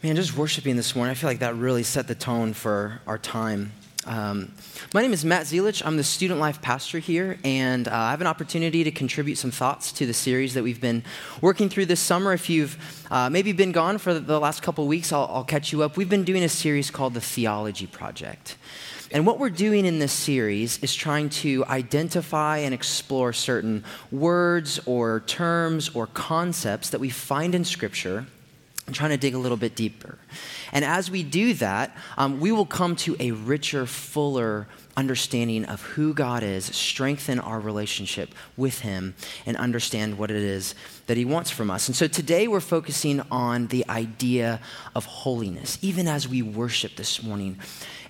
Man, just worshiping this morning, I feel like that really set the tone for our time. Um, my name is Matt Zelich. I'm the student life pastor here, and uh, I have an opportunity to contribute some thoughts to the series that we've been working through this summer. If you've uh, maybe been gone for the last couple weeks, I'll, I'll catch you up. We've been doing a series called the Theology Project. And what we're doing in this series is trying to identify and explore certain words or terms or concepts that we find in Scripture and trying to dig a little bit deeper. And as we do that, um, we will come to a richer, fuller understanding of who God is, strengthen our relationship with Him, and understand what it is that He wants from us. And so today we're focusing on the idea of holiness. Even as we worship this morning,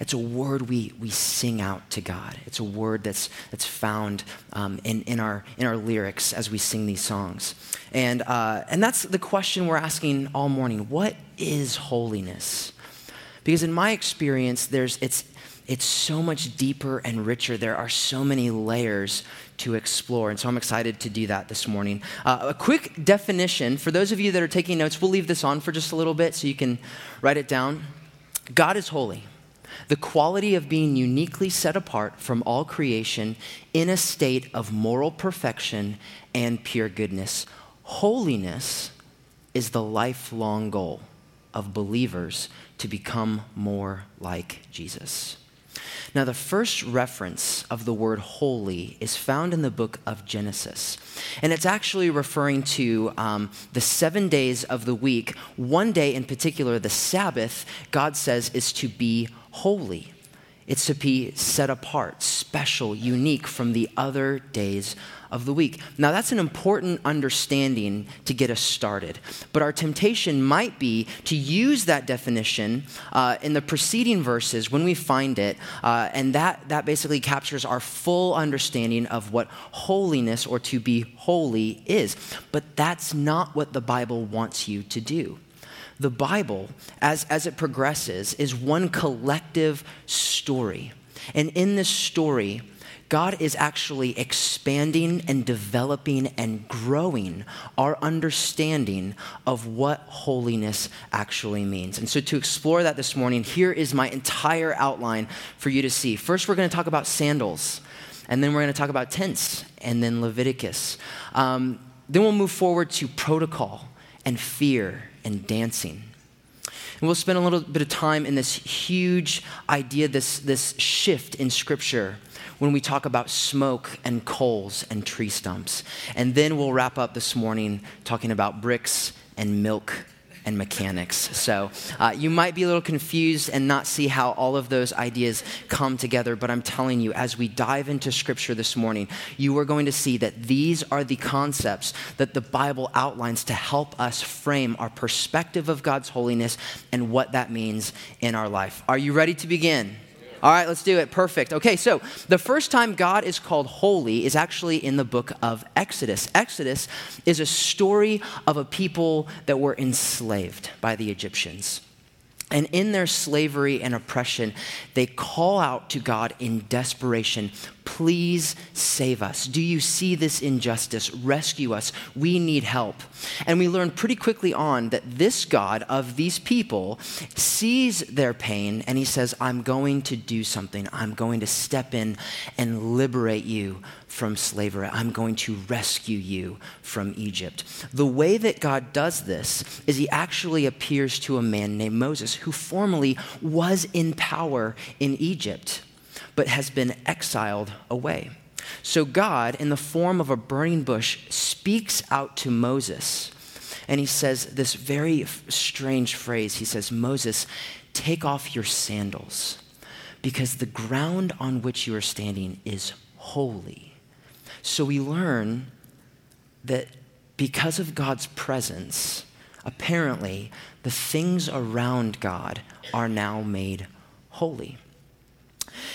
it's a word we, we sing out to God. It's a word that's, that's found um, in, in, our, in our lyrics as we sing these songs. And, uh, and that's the question we're asking all morning What is holiness? Because in my experience, there's, it's, it's so much deeper and richer. There are so many layers to explore. And so I'm excited to do that this morning. Uh, a quick definition for those of you that are taking notes, we'll leave this on for just a little bit so you can write it down. God is holy, the quality of being uniquely set apart from all creation in a state of moral perfection and pure goodness. Holiness is the lifelong goal of believers to become more like Jesus. Now, the first reference of the word holy is found in the book of Genesis. And it's actually referring to um, the seven days of the week. One day in particular, the Sabbath, God says, is to be holy. It's to be set apart, special, unique from the other days of the week. Now, that's an important understanding to get us started. But our temptation might be to use that definition uh, in the preceding verses when we find it, uh, and that, that basically captures our full understanding of what holiness or to be holy is. But that's not what the Bible wants you to do the Bible, as, as it progresses, is one collective story. And in this story, God is actually expanding and developing and growing our understanding of what holiness actually means. And so, to explore that this morning, here is my entire outline for you to see. First, we're going to talk about sandals, and then we're going to talk about tents, and then Leviticus. Um, then we'll move forward to protocol and fear and dancing. And we'll spend a little bit of time in this huge idea, this, this shift in Scripture when we talk about smoke and coals and tree stumps. And then we'll wrap up this morning talking about bricks and milk and mechanics. So uh, you might be a little confused and not see how all of those ideas come together, but I'm telling you, as we dive into Scripture this morning, you are going to see that these are the concepts that the Bible outlines to help us frame our perspective of God's holiness and what that means in our life. Are you ready to begin? All right, let's do it. Perfect. Okay, so the first time God is called holy is actually in the book of Exodus. Exodus is a story of a people that were enslaved by the Egyptians. And in their slavery and oppression, they call out to God in desperation Please save us. Do you see this injustice? Rescue us. We need help. And we learn pretty quickly on that this God of these people sees their pain and he says, I'm going to do something. I'm going to step in and liberate you from slavery. I'm going to rescue you from Egypt. The way that God does this is he actually appears to a man named Moses who formerly was in power in Egypt but has been exiled away. So God, in the form of a burning bush, speaks out to Moses. And he says this very strange phrase. He says, Moses, take off your sandals because the ground on which you are standing is holy. So we learn that because of God's presence, apparently the things around God are now made holy.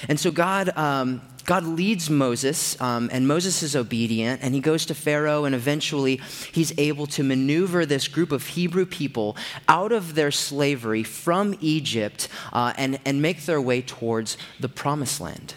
And so God, um, God leads Moses, um, and Moses is obedient, and he goes to Pharaoh, and eventually he's able to maneuver this group of Hebrew people out of their slavery from Egypt uh, and, and make their way towards the promised land.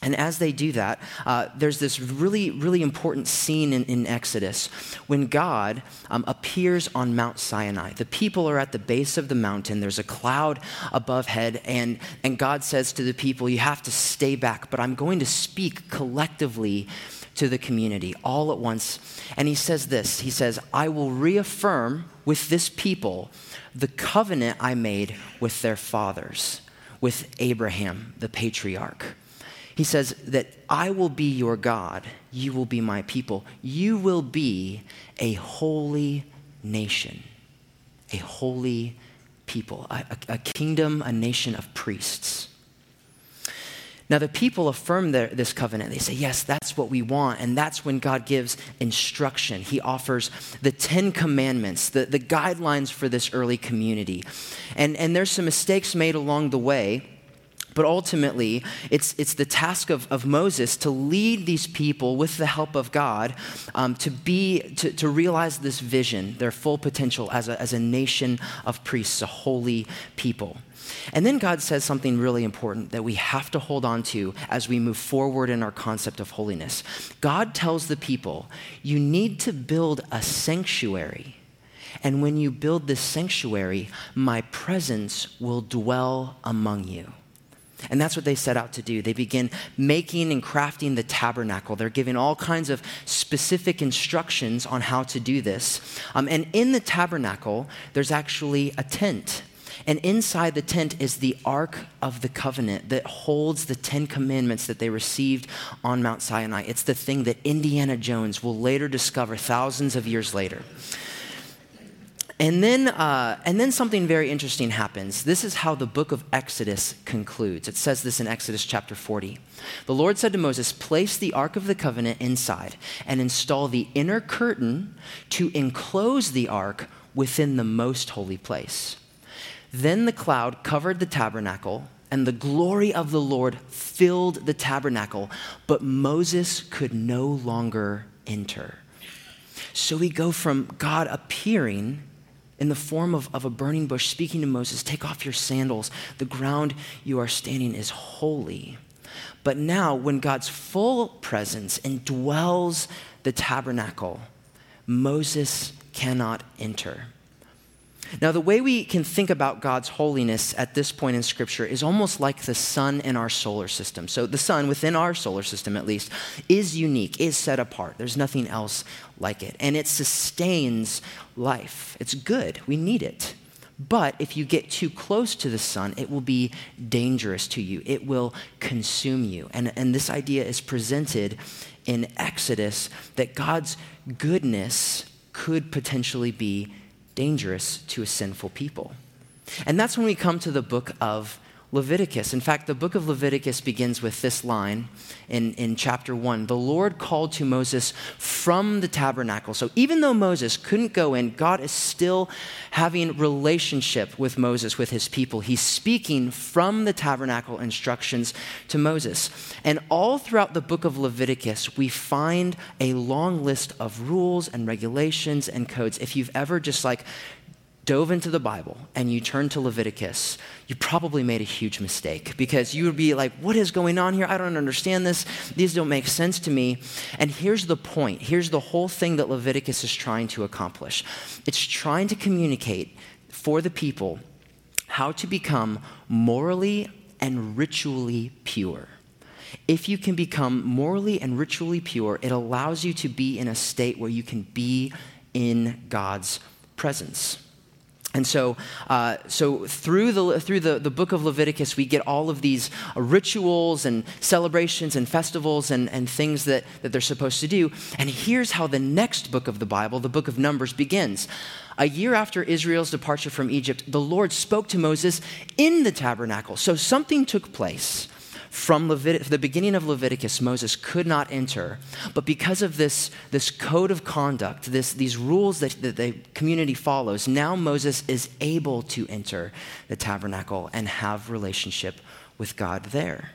And as they do that, uh, there's this really, really important scene in, in Exodus when God um, appears on Mount Sinai. The people are at the base of the mountain. There's a cloud above head, and, and God says to the people, You have to stay back, but I'm going to speak collectively to the community all at once. And he says this He says, I will reaffirm with this people the covenant I made with their fathers, with Abraham, the patriarch. He says that I will be your God, you will be my people. You will be a holy nation, a holy people, a, a, a kingdom, a nation of priests. Now, the people affirm their, this covenant. They say, Yes, that's what we want. And that's when God gives instruction. He offers the Ten Commandments, the, the guidelines for this early community. And, and there's some mistakes made along the way. But ultimately, it's, it's the task of, of Moses to lead these people with the help of God um, to, be, to, to realize this vision, their full potential as a, as a nation of priests, a holy people. And then God says something really important that we have to hold on to as we move forward in our concept of holiness. God tells the people, you need to build a sanctuary. And when you build this sanctuary, my presence will dwell among you. And that's what they set out to do. They begin making and crafting the tabernacle. They're giving all kinds of specific instructions on how to do this. Um, and in the tabernacle, there's actually a tent. And inside the tent is the Ark of the Covenant that holds the Ten Commandments that they received on Mount Sinai. It's the thing that Indiana Jones will later discover thousands of years later. And then, uh, and then something very interesting happens. This is how the book of Exodus concludes. It says this in Exodus chapter 40. The Lord said to Moses, Place the Ark of the Covenant inside and install the inner curtain to enclose the ark within the most holy place. Then the cloud covered the tabernacle, and the glory of the Lord filled the tabernacle, but Moses could no longer enter. So we go from God appearing in the form of, of a burning bush, speaking to Moses, Take off your sandals. The ground you are standing is holy. But now, when God's full presence indwells the tabernacle, Moses cannot enter. Now, the way we can think about God's holiness at this point in Scripture is almost like the sun in our solar system. So, the sun, within our solar system at least, is unique, is set apart. There's nothing else like it. And it sustains life. It's good, we need it. But if you get too close to the sun, it will be dangerous to you. It will consume you. And, and this idea is presented in Exodus that God's goodness could potentially be dangerous to a sinful people. And that's when we come to the book of Leviticus. In fact, the book of Leviticus begins with this line in, in chapter 1 The Lord called to Moses from the tabernacle. So even though Moses couldn't go in, God is still having relationship with Moses, with his people. He's speaking from the tabernacle instructions to Moses. And all throughout the book of Leviticus, we find a long list of rules and regulations and codes. If you've ever just like dove into the Bible and you turned to Leviticus, you probably made a huge mistake because you would be like, What is going on here? I don't understand this. These don't make sense to me. And here's the point here's the whole thing that Leviticus is trying to accomplish it's trying to communicate for the people how to become morally and ritually pure. If you can become morally and ritually pure, it allows you to be in a state where you can be in God's presence. And so, uh, so through, the, through the, the book of Leviticus, we get all of these rituals and celebrations and festivals and, and things that, that they're supposed to do. And here's how the next book of the Bible, the book of Numbers, begins. A year after Israel's departure from Egypt, the Lord spoke to Moses in the tabernacle. So something took place from Levit- the beginning of Leviticus, Moses could not enter. But because of this, this code of conduct, this, these rules that, that the community follows, now Moses is able to enter the tabernacle and have relationship with God there.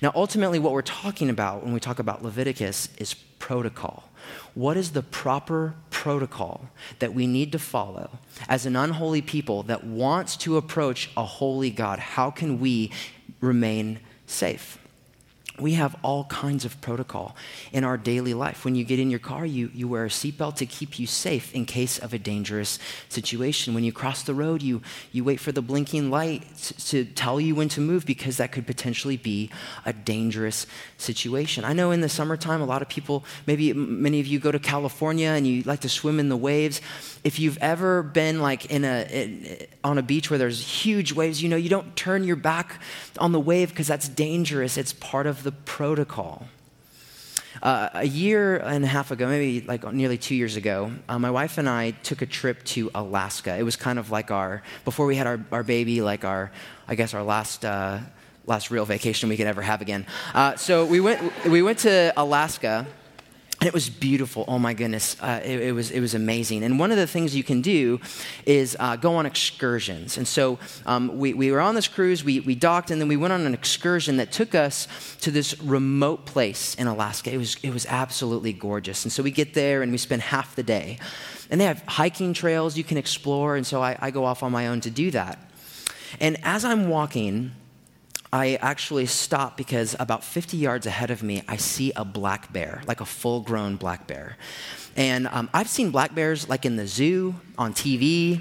Now, ultimately, what we're talking about when we talk about Leviticus is protocol. What is the proper protocol that we need to follow as an unholy people that wants to approach a holy God? How can we remain safe. we have all kinds of protocol in our daily life. When you get in your car, you, you wear a seatbelt to keep you safe in case of a dangerous situation. When you cross the road, you, you wait for the blinking light to, to tell you when to move because that could potentially be a dangerous situation. I know in the summertime, a lot of people, maybe many of you go to California and you like to swim in the waves. If you've ever been like in a, in, on a beach where there's huge waves, you know, you don't turn your back on the wave because that's dangerous. It's part of the protocol. Uh, a year and a half ago, maybe like nearly two years ago, uh, my wife and I took a trip to Alaska. It was kind of like our, before we had our, our baby, like our, I guess our last, uh, last real vacation we could ever have again. Uh, so we went, we went to Alaska and it was beautiful. Oh my goodness, uh, it, it, was it was amazing. And one of the things you can do is uh, go on excursions. And so um, we, we were on this cruise. We we docked, and then we went on an excursion that took us to this remote place in Alaska. It was it was absolutely gorgeous. And so we get there and we spend half the day, and they have hiking trails you can explore. And so I, I go off on my own to do that. And as I'm walking I actually stop because about 50 yards ahead of me, I see a black bear, like a full grown black bear. And um, I've seen black bears like in the zoo, on TV.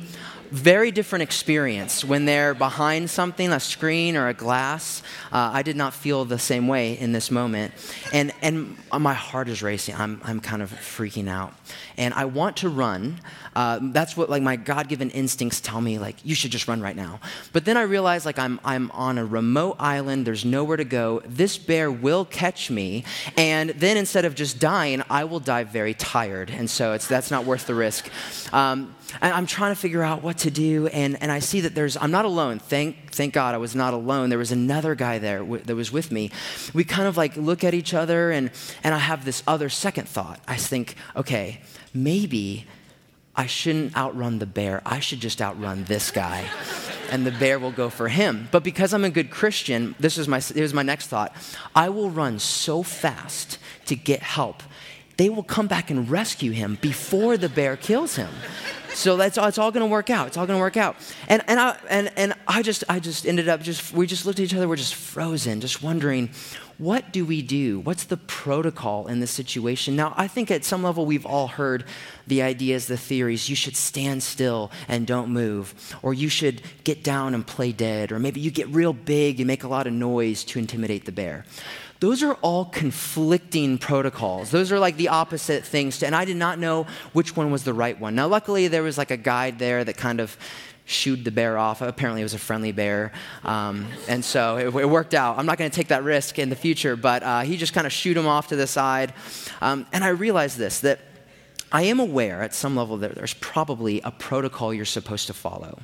Very different experience when they're behind something, a screen or a glass. Uh, I did not feel the same way in this moment. And, and my heart is racing. I'm, I'm kind of freaking out. And I want to run, uh, that's what like my God-given instincts tell me like you should just run right now. But then I realize like I'm I'm on a remote island. There's nowhere to go. This bear will catch me, and then instead of just dying, I will die very tired. And so it's that's not worth the risk. Um, I'm trying to figure out what to do, and, and I see that there's, I'm not alone. Thank, thank God I was not alone. There was another guy there w- that was with me. We kind of like look at each other, and, and I have this other second thought. I think, okay, maybe I shouldn't outrun the bear. I should just outrun this guy. and the bear will go for him. But because I'm a good Christian, this is my, here's my next thought I will run so fast to get help, they will come back and rescue him before the bear kills him. So that's all, it's all going to work out. It's all going to work out. And, and, I, and, and I, just, I just ended up just, we just looked at each other, we're just frozen, just wondering, what do we do? What's the protocol in this situation? Now, I think at some level we've all heard the ideas, the theories. You should stand still and don't move, or you should get down and play dead, or maybe you get real big and make a lot of noise to intimidate the bear. Those are all conflicting protocols. Those are like the opposite things. To, and I did not know which one was the right one. Now, luckily, there was like a guide there that kind of shooed the bear off. Apparently, it was a friendly bear. Um, and so it, it, worked out. I'm not going to take that risk in the future, but uh, he just kind of shooed him off to the side. Um, and I realized this that I am aware at some level that there's probably a protocol you're supposed to follow.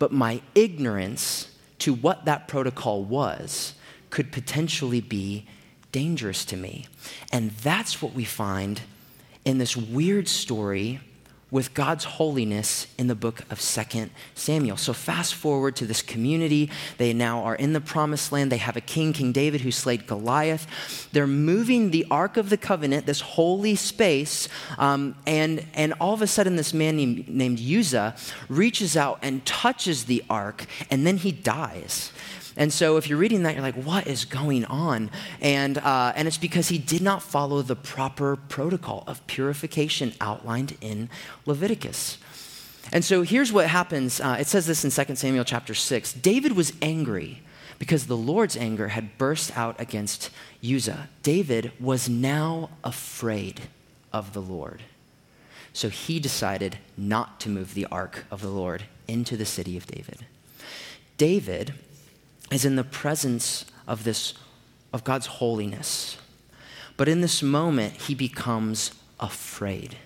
But my ignorance to what that protocol was could potentially be dangerous to me. And that's what we find in this weird story with God's holiness in the book of 2 Samuel. So, fast forward to this community. They now are in the promised land. They have a king, King David, who slayed Goliath. They're moving the Ark of the Covenant, this holy space, um, and, and all of a sudden, this man named, named Uzzah reaches out and touches the Ark, and then he dies. And so if you're reading that, you're like, what is going on? And, uh, and it's because he did not follow the proper protocol of purification outlined in Leviticus. And so here's what happens. Uh, it says this in 2 Samuel chapter 6. David was angry because the Lord's anger had burst out against Uzzah. David was now afraid of the Lord. So he decided not to move the ark of the Lord into the city of David. David is in the presence of this of God's holiness. But in this moment, he becomes afraid.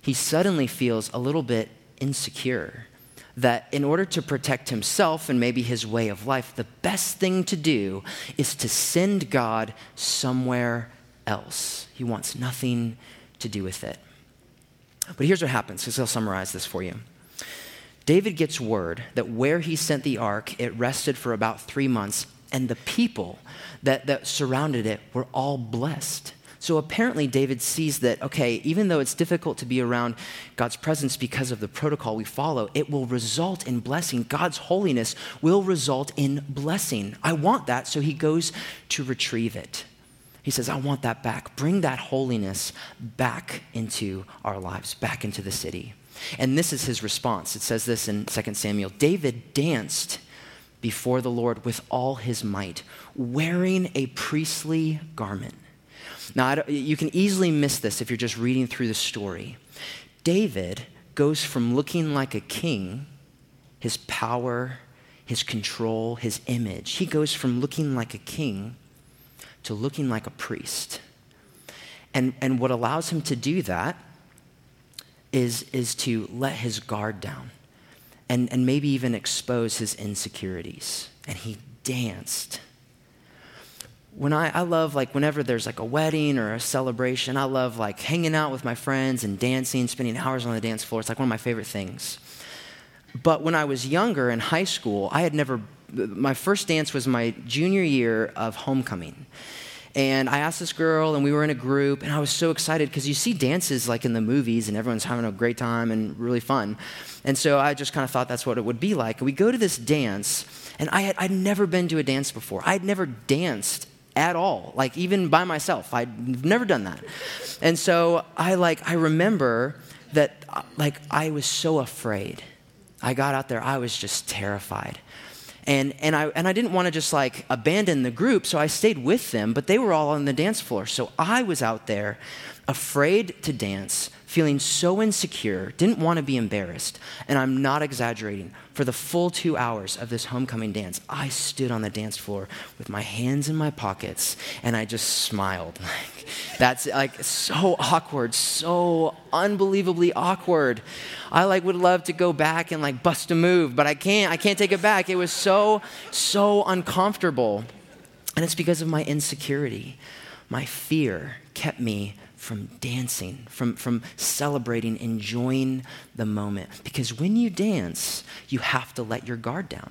He suddenly feels a little bit insecure that in order to protect himself and maybe his way of life, the best thing to do is to send God somewhere else. He wants nothing to do with it. But here's what happens, because I'll summarize this for you. David gets word that where he sent the ark, it rested for about three months, and the people that, that surrounded it were all blessed. So apparently, David sees that, okay, even though it's difficult to be around God's presence because of the protocol we follow, it will result in blessing. God's holiness will result in blessing. I want that, so he goes to retrieve it. He says, I want that back. Bring that holiness back into our lives, back into the city. And this is his response. It says this in 2 Samuel David danced before the Lord with all his might, wearing a priestly garment. Now, you can easily miss this if you're just reading through the story. David goes from looking like a king, his power, his control, his image, he goes from looking like a king to looking like a priest. And, and what allows him to do that is, is to let his guard down and, and maybe even expose his insecurities. And he danced when I, I love like whenever there's like a wedding or a celebration, I love like hanging out with my friends and dancing, spending hours on the dance floor. It's like one of my favorite things. But when I was younger in high school, I had never, my first dance was my junior year of homecoming. And I asked this girl, and we were in a group, and I was so excited because you see dances like in the movies, and everyone's having a great time and really fun. And so I just kind of thought that's what it would be like. We go to this dance, and I had I'd never been to a dance before. I'd never danced at all, like even by myself. I'd never done that. And so I like I remember that uh, like I was so afraid. I got out there, I was just terrified. And, and, I, and I didn't want to just like abandon the group, so I stayed with them, but they were all on the dance floor. So I was out there afraid to dance, feeling so insecure, didn't want to be embarrassed. And I'm not exaggerating. For the full two hours of this homecoming dance, I stood on the dance floor with my hands in my pockets and I just smiled. Like, that's like so awkward, so unbelievably awkward. I like would love to go back and like bust a move, but I can't. I can't take it back. It was so, so uncomfortable. And it's because of my insecurity. My fear kept me from dancing, from, from celebrating, enjoying the moment. Because when you dance, you have to let your guard down.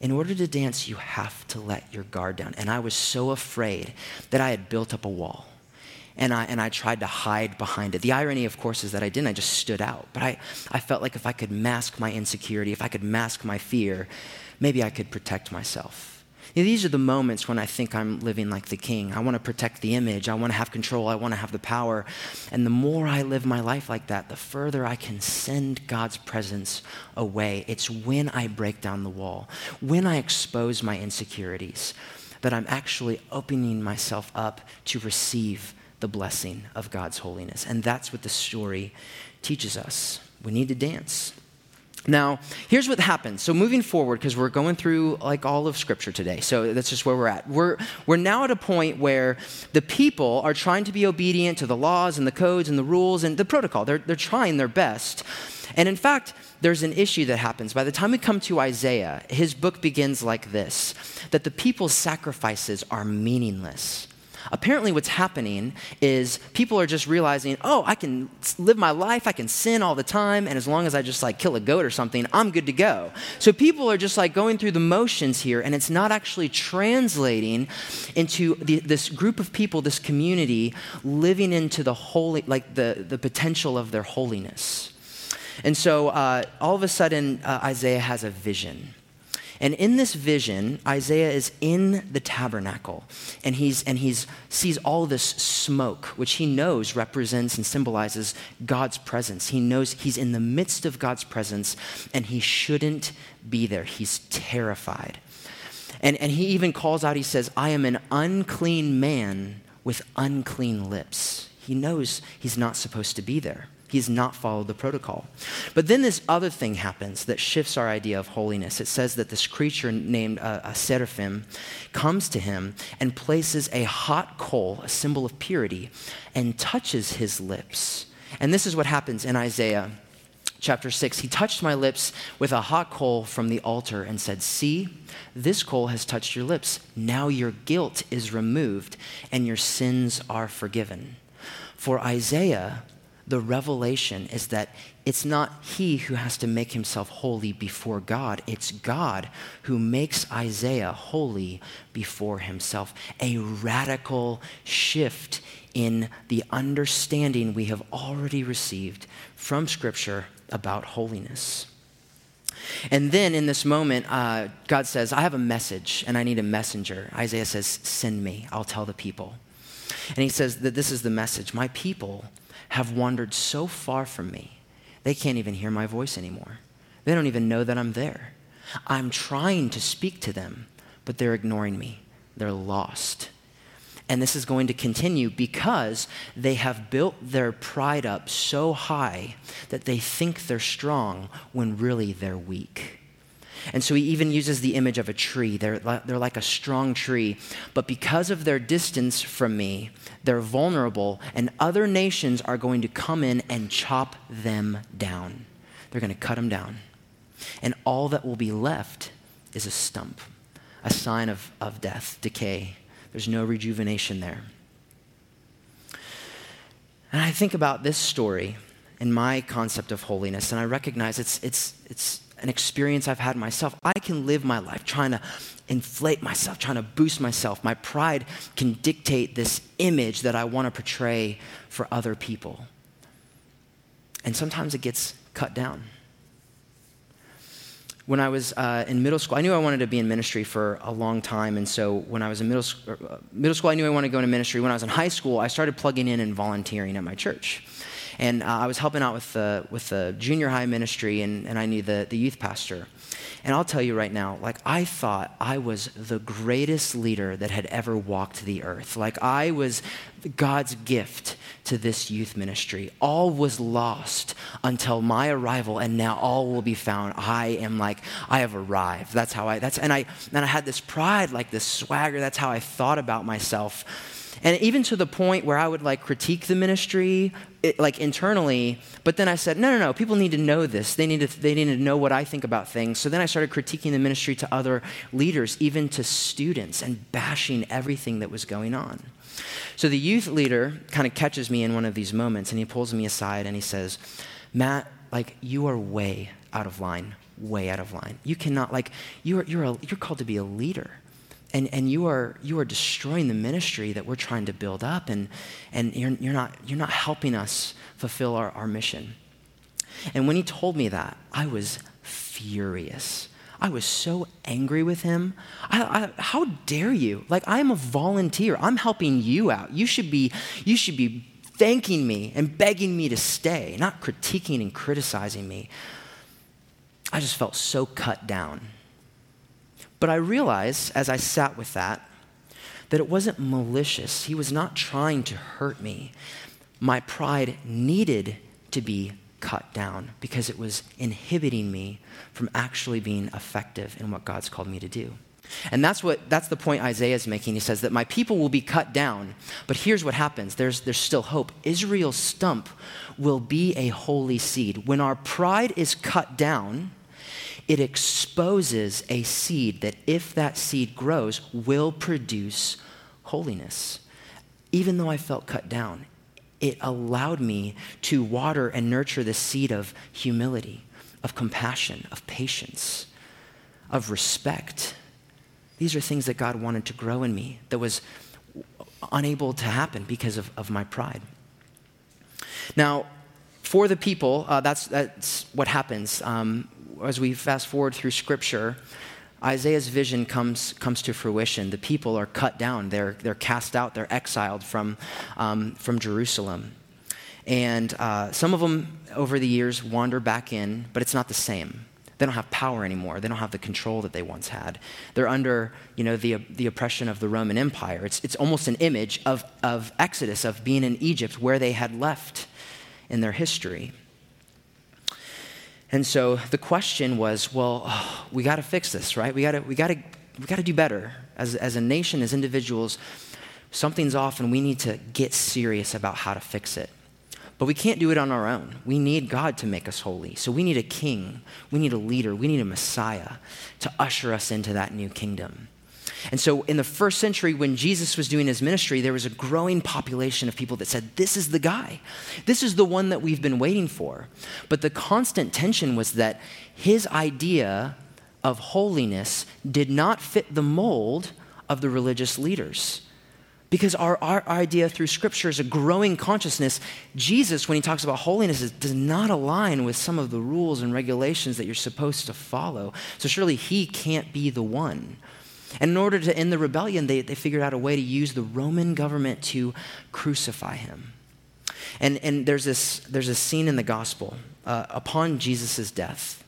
In order to dance, you have to let your guard down. And I was so afraid that I had built up a wall. And I, and I tried to hide behind it. The irony, of course, is that I didn't. I just stood out. But I, I felt like if I could mask my insecurity, if I could mask my fear, maybe I could protect myself. Know, these are the moments when I think I'm living like the king. I want to protect the image. I want to have control. I want to have the power. And the more I live my life like that, the further I can send God's presence away. It's when I break down the wall, when I expose my insecurities, that I'm actually opening myself up to receive the blessing of God's holiness. And that's what the story teaches us. We need to dance. Now, here's what happens. So, moving forward, because we're going through like all of Scripture today, so that's just where we're at. We're, we're now at a point where the people are trying to be obedient to the laws and the codes and the rules and the protocol. They're, they're trying their best. And in fact, there's an issue that happens. By the time we come to Isaiah, his book begins like this that the people's sacrifices are meaningless. Apparently, what's happening is people are just realizing, oh, I can live my life, I can sin all the time, and as long as I just like kill a goat or something, I'm good to go. So people are just like going through the motions here, and it's not actually translating into the, this group of people, this community, living into the holy, like the, the potential of their holiness. And so uh, all of a sudden, uh, Isaiah has a vision. And in this vision, Isaiah is in the tabernacle and he's and he's sees all this smoke, which he knows represents and symbolizes God's presence. He knows he's in the midst of God's presence and he shouldn't be there. He's terrified. And, and he even calls out, he says, I am an unclean man with unclean lips. He knows he's not supposed to be there. He's not followed the protocol. But then this other thing happens that shifts our idea of holiness. It says that this creature named uh, a seraphim comes to him and places a hot coal, a symbol of purity, and touches his lips. And this is what happens in Isaiah chapter 6. He touched my lips with a hot coal from the altar and said, See, this coal has touched your lips. Now your guilt is removed and your sins are forgiven. For Isaiah the revelation is that it's not he who has to make himself holy before God, it's God who makes Isaiah holy before himself. A radical shift in the understanding we have already received from Scripture about holiness. And then in this moment, uh, God says, I have a message and I need a messenger. Isaiah says, Send me, I'll tell the people. And he says that this is the message My people have wandered so far from me, they can't even hear my voice anymore. They don't even know that I'm there. I'm trying to speak to them, but they're ignoring me. They're lost. And this is going to continue because they have built their pride up so high that they think they're strong when really they're weak. And so he even uses the image of a tree. They're, they're like a strong tree. But because of their distance from me, they're vulnerable, and other nations are going to come in and chop them down. They're going to cut them down. And all that will be left is a stump, a sign of, of death, decay. There's no rejuvenation there. And I think about this story and my concept of holiness, and I recognize it's, it's, it's an experience I've had myself. I can live my life trying to inflate myself, trying to boost myself. My pride can dictate this image that I want to portray for other people. And sometimes it gets cut down. When I was uh, in middle school, I knew I wanted to be in ministry for a long time. And so when I was in middle, uh, middle school, I knew I wanted to go into ministry. When I was in high school, I started plugging in and volunteering at my church. And uh, I was helping out with the, with the junior high ministry, and, and I knew the, the youth pastor. And I'll tell you right now, like, I thought I was the greatest leader that had ever walked the earth. Like, I was God's gift to this youth ministry. All was lost until my arrival, and now all will be found. I am like, I have arrived. That's how I, that's, and I, and I had this pride, like this swagger. That's how I thought about myself. And even to the point where I would like critique the ministry, it, like internally, but then I said, no, no, no, people need to know this. They need to, they need to know what I think about things. So then I started critiquing the ministry to other leaders, even to students, and bashing everything that was going on. So the youth leader kind of catches me in one of these moments, and he pulls me aside and he says, Matt, like, you are way out of line, way out of line. You cannot, like, you're, you're, a, you're called to be a leader and, and you, are, you are destroying the ministry that we're trying to build up, and, and you're, you're, not, you're not helping us fulfill our, our mission. And when he told me that, I was furious. I was so angry with him. I, I, how dare you? Like, I'm a volunteer. I'm helping you out. You should be, you should be thanking me and begging me to stay, not critiquing and criticizing me. I just felt so cut down. But I realized as I sat with that, that it wasn't malicious. He was not trying to hurt me. My pride needed to be cut down because it was inhibiting me from actually being effective in what God's called me to do. And that's what that's the point Isaiah is making. He says that my people will be cut down, but here's what happens. There's there's still hope. Israel's stump will be a holy seed. When our pride is cut down, it exposes a seed that, if that seed grows, will produce holiness. Even though I felt cut down, it allowed me to water and nurture the seed of humility, of compassion, of patience, of respect. These are things that God wanted to grow in me that was unable to happen because of, of my pride. Now, for the people, uh, that's, that's what happens. Um, as we fast forward through Scripture, Isaiah's vision comes, comes to fruition. The people are cut down, they're, they're cast out, they're exiled from, um, from Jerusalem. And uh, some of them over the years wander back in, but it's not the same. They don't have power anymore. They don't have the control that they once had. They're under, you know, the, the oppression of the Roman Empire. It's, it's almost an image of, of Exodus, of being in Egypt where they had left in their history. And so the question was, well, oh, we got to fix this, right? We got to we got to we got to do better as as a nation, as individuals. Something's off, and we need to get serious about how to fix it. But we can't do it on our own. We need God to make us holy. So we need a king. We need a leader. We need a Messiah to usher us into that new kingdom. And so, in the first century, when Jesus was doing his ministry, there was a growing population of people that said, This is the guy. This is the one that we've been waiting for. But the constant tension was that his idea of holiness did not fit the mold of the religious leaders. Because our, our idea through Scripture is a growing consciousness. Jesus, when he talks about holiness, does not align with some of the rules and regulations that you're supposed to follow. So surely he can't be the one. And in order to end the rebellion, they, they figured out a way to use the Roman government to crucify him. And, and there's, this, there's a scene in the gospel uh, upon Jesus' death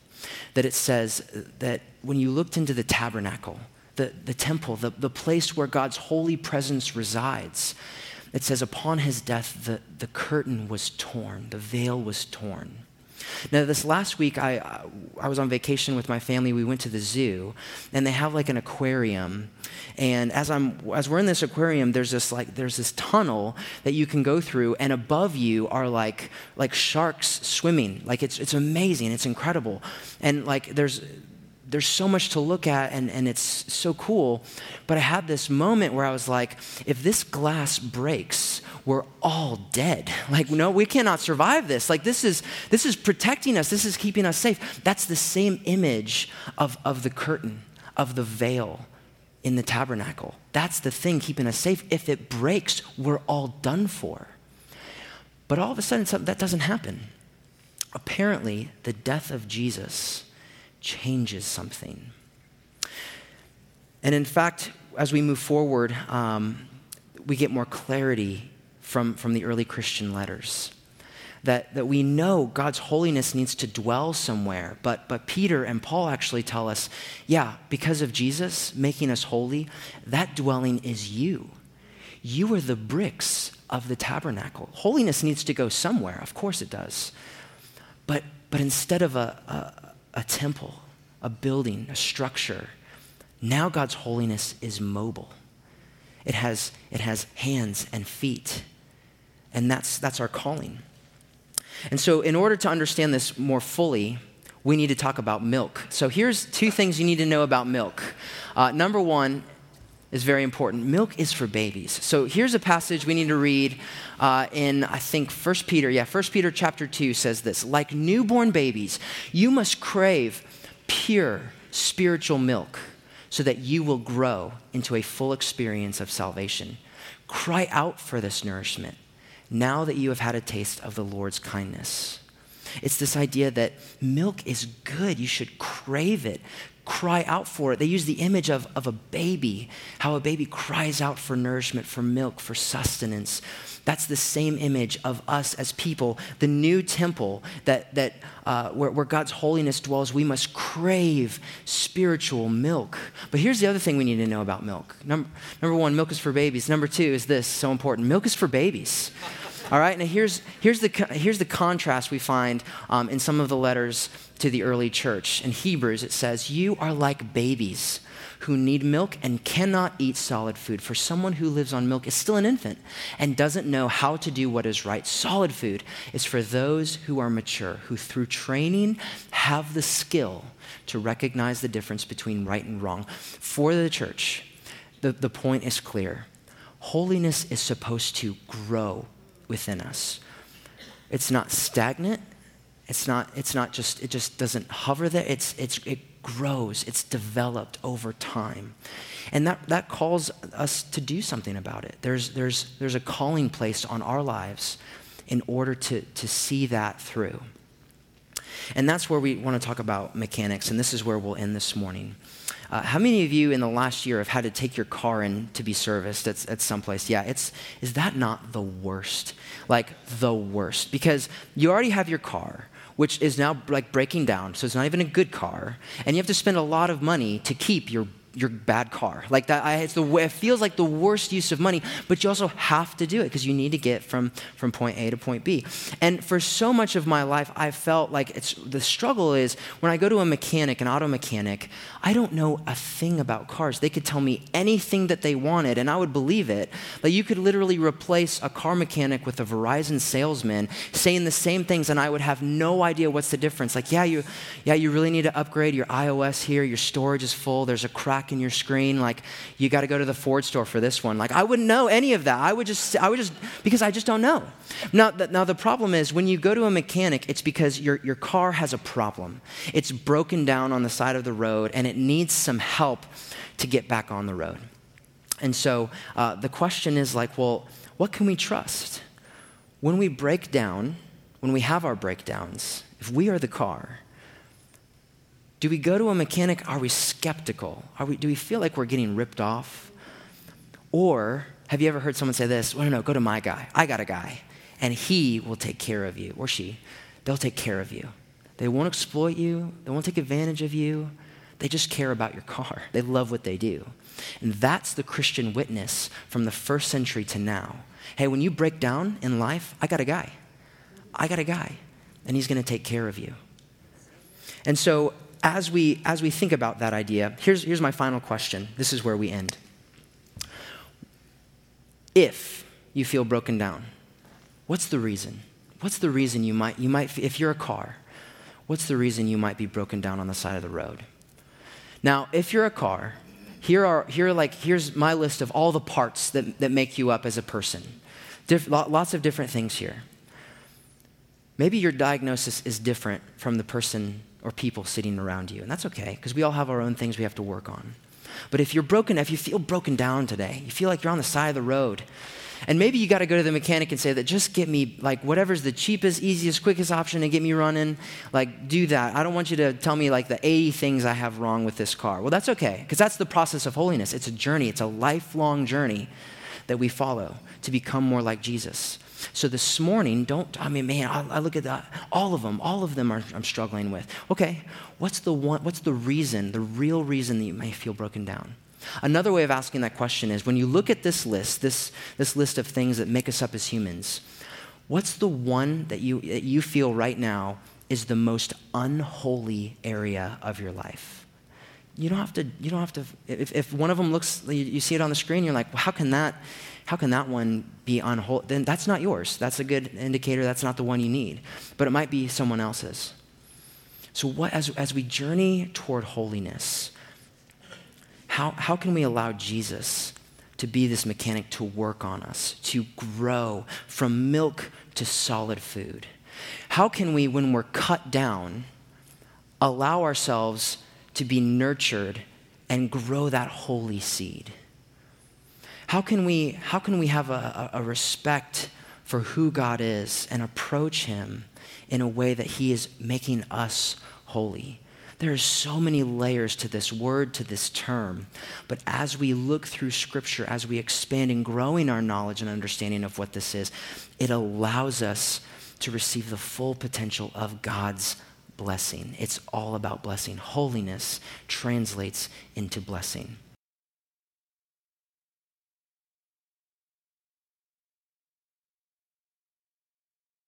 that it says that when you looked into the tabernacle, the, the temple, the, the place where God's holy presence resides. It says, upon his death, the, the curtain was torn, the veil was torn. Now, this last week, I, I was on vacation with my family. We went to the zoo, and they have like an aquarium. And as, I'm, as we're in this aquarium, there's this, like, there's this tunnel that you can go through, and above you are like, like sharks swimming. Like, it's, it's amazing, it's incredible. And like, there's, there's so much to look at and, and it's so cool. But I had this moment where I was like, if this glass breaks, we're all dead. Like, no, we cannot survive this. Like, this is, this is protecting us, this is keeping us safe. That's the same image of, of the curtain, of the veil in the tabernacle. That's the thing keeping us safe. If it breaks, we're all done for. But all of a sudden, that doesn't happen. Apparently, the death of Jesus changes something. And in fact, as we move forward, um, we get more clarity from, from the early Christian letters. That, that we know God's holiness needs to dwell somewhere. But, but Peter and Paul actually tell us yeah, because of Jesus making us holy, that dwelling is you. You are the bricks of the tabernacle. Holiness needs to go somewhere, of course it does. But, but instead of a, a a temple, a building, a structure. Now God's holiness is mobile. It has, it has hands and feet. And that's, that's our calling. And so, in order to understand this more fully, we need to talk about milk. So, here's two things you need to know about milk. Uh, number one is very important. Milk is for babies. So here's a passage we need to read uh, in, I think, 1 Peter. Yeah, 1 Peter chapter 2 says this Like newborn babies, you must crave pure spiritual milk so that you will grow into a full experience of salvation. Cry out for this nourishment now that you have had a taste of the Lord's kindness. It's this idea that milk is good. You should crave it cry out for it. They use the image of, of a baby, how a baby cries out for nourishment, for milk, for sustenance. That's the same image of us as people, the new temple that, that, uh, where, where God's holiness dwells. We must crave spiritual milk. But here's the other thing we need to know about milk. Number, number one, milk is for babies. Number two is this so important milk is for babies. All right, now here's, here's, the, here's the contrast we find um, in some of the letters to the early church. In Hebrews, it says, You are like babies who need milk and cannot eat solid food. For someone who lives on milk is still an infant and doesn't know how to do what is right. Solid food is for those who are mature, who through training have the skill to recognize the difference between right and wrong. For the church, the, the point is clear. Holiness is supposed to grow within us. It's not stagnant. It's not, it's not just, it just doesn't hover there. It's, it's, it grows, it's developed over time. And that, that calls us to do something about it. There's, there's, there's a calling placed on our lives in order to, to see that through. And that's where we want to talk about mechanics, and this is where we'll end this morning. Uh, how many of you in the last year have had to take your car in to be serviced at, at some place? Yeah, it's, is that not the worst? Like, the worst. Because you already have your car, which is now like breaking down, so it's not even a good car, and you have to spend a lot of money to keep your your bad car. Like that, I, it's the it feels like the worst use of money, but you also have to do it because you need to get from, from point A to point B. And for so much of my life, I felt like it's, the struggle is when I go to a mechanic, an auto mechanic, I don't know a thing about cars. They could tell me anything that they wanted and I would believe it. Like you could literally replace a car mechanic with a Verizon salesman saying the same things and I would have no idea what's the difference. Like, yeah, you, yeah, you really need to upgrade your iOS here, your storage is full, there's a crack black in your screen. Like, you got to go to the Ford store for this one. Like, I wouldn't know any of that. I would just, I would just, because I just don't know. Now, now the problem is when you go to a mechanic, it's because your, your car has a problem. It's broken down on the side of the road and it needs some help to get back on the road. And so uh, the question is like, well, what can we trust? When we break down, when we have our breakdowns, if we are the car, do we go to a mechanic? Are we skeptical? Are we, do we feel like we're getting ripped off? Or have you ever heard someone say this? Well, no, no, go to my guy. I got a guy, and he will take care of you, or she. They'll take care of you. They won't exploit you, they won't take advantage of you. They just care about your car. They love what they do. And that's the Christian witness from the first century to now. Hey, when you break down in life, I got a guy. I got a guy, and he's going to take care of you. And so as we, as we think about that idea, here's, here's my final question. This is where we end. If you feel broken down, what's the reason? What's the reason you might, you might, if you're a car, what's the reason you might be broken down on the side of the road? Now, if you're a car, here are, here are like, here's my list of all the parts that, that make you up as a person. Dif- lots of different things here. Maybe your diagnosis is different from the person or people sitting around you. And that's okay, because we all have our own things we have to work on. But if you're broken, if you feel broken down today, you feel like you're on the side of the road, and maybe you got to go to the mechanic and say that just get me like whatever's the cheapest, easiest, quickest option to get me running, like do that. I don't want you to tell me like the 80 things I have wrong with this car. Well, that's okay, because that's the process of holiness. It's a journey, it's a lifelong journey that we follow to become more like Jesus. So this morning, don't, I mean, man, I, I look at that, all of them, all of them are, I'm struggling with. Okay, what's the one, what's the reason, the real reason that you may feel broken down? Another way of asking that question is when you look at this list, this, this list of things that make us up as humans, what's the one that you, that you feel right now is the most unholy area of your life? You don't have to, you don't have to, if, if one of them looks, you, you see it on the screen, you're like, well, how can that, how can that one be on hold? Then that's not yours. That's a good indicator. That's not the one you need. But it might be someone else's. So, what, as, as we journey toward holiness, how, how can we allow Jesus to be this mechanic to work on us, to grow from milk to solid food? How can we, when we're cut down, allow ourselves to be nurtured and grow that holy seed? How can we, how can we have a, a, respect for who God is and approach Him in a way that He is making us holy? There are so many layers to this word, to this term. But as we look through Scripture, as we expand and growing our knowledge and understanding of what this is, it allows us to receive the full potential of God's blessing. It's all about blessing. Holiness translates into blessing.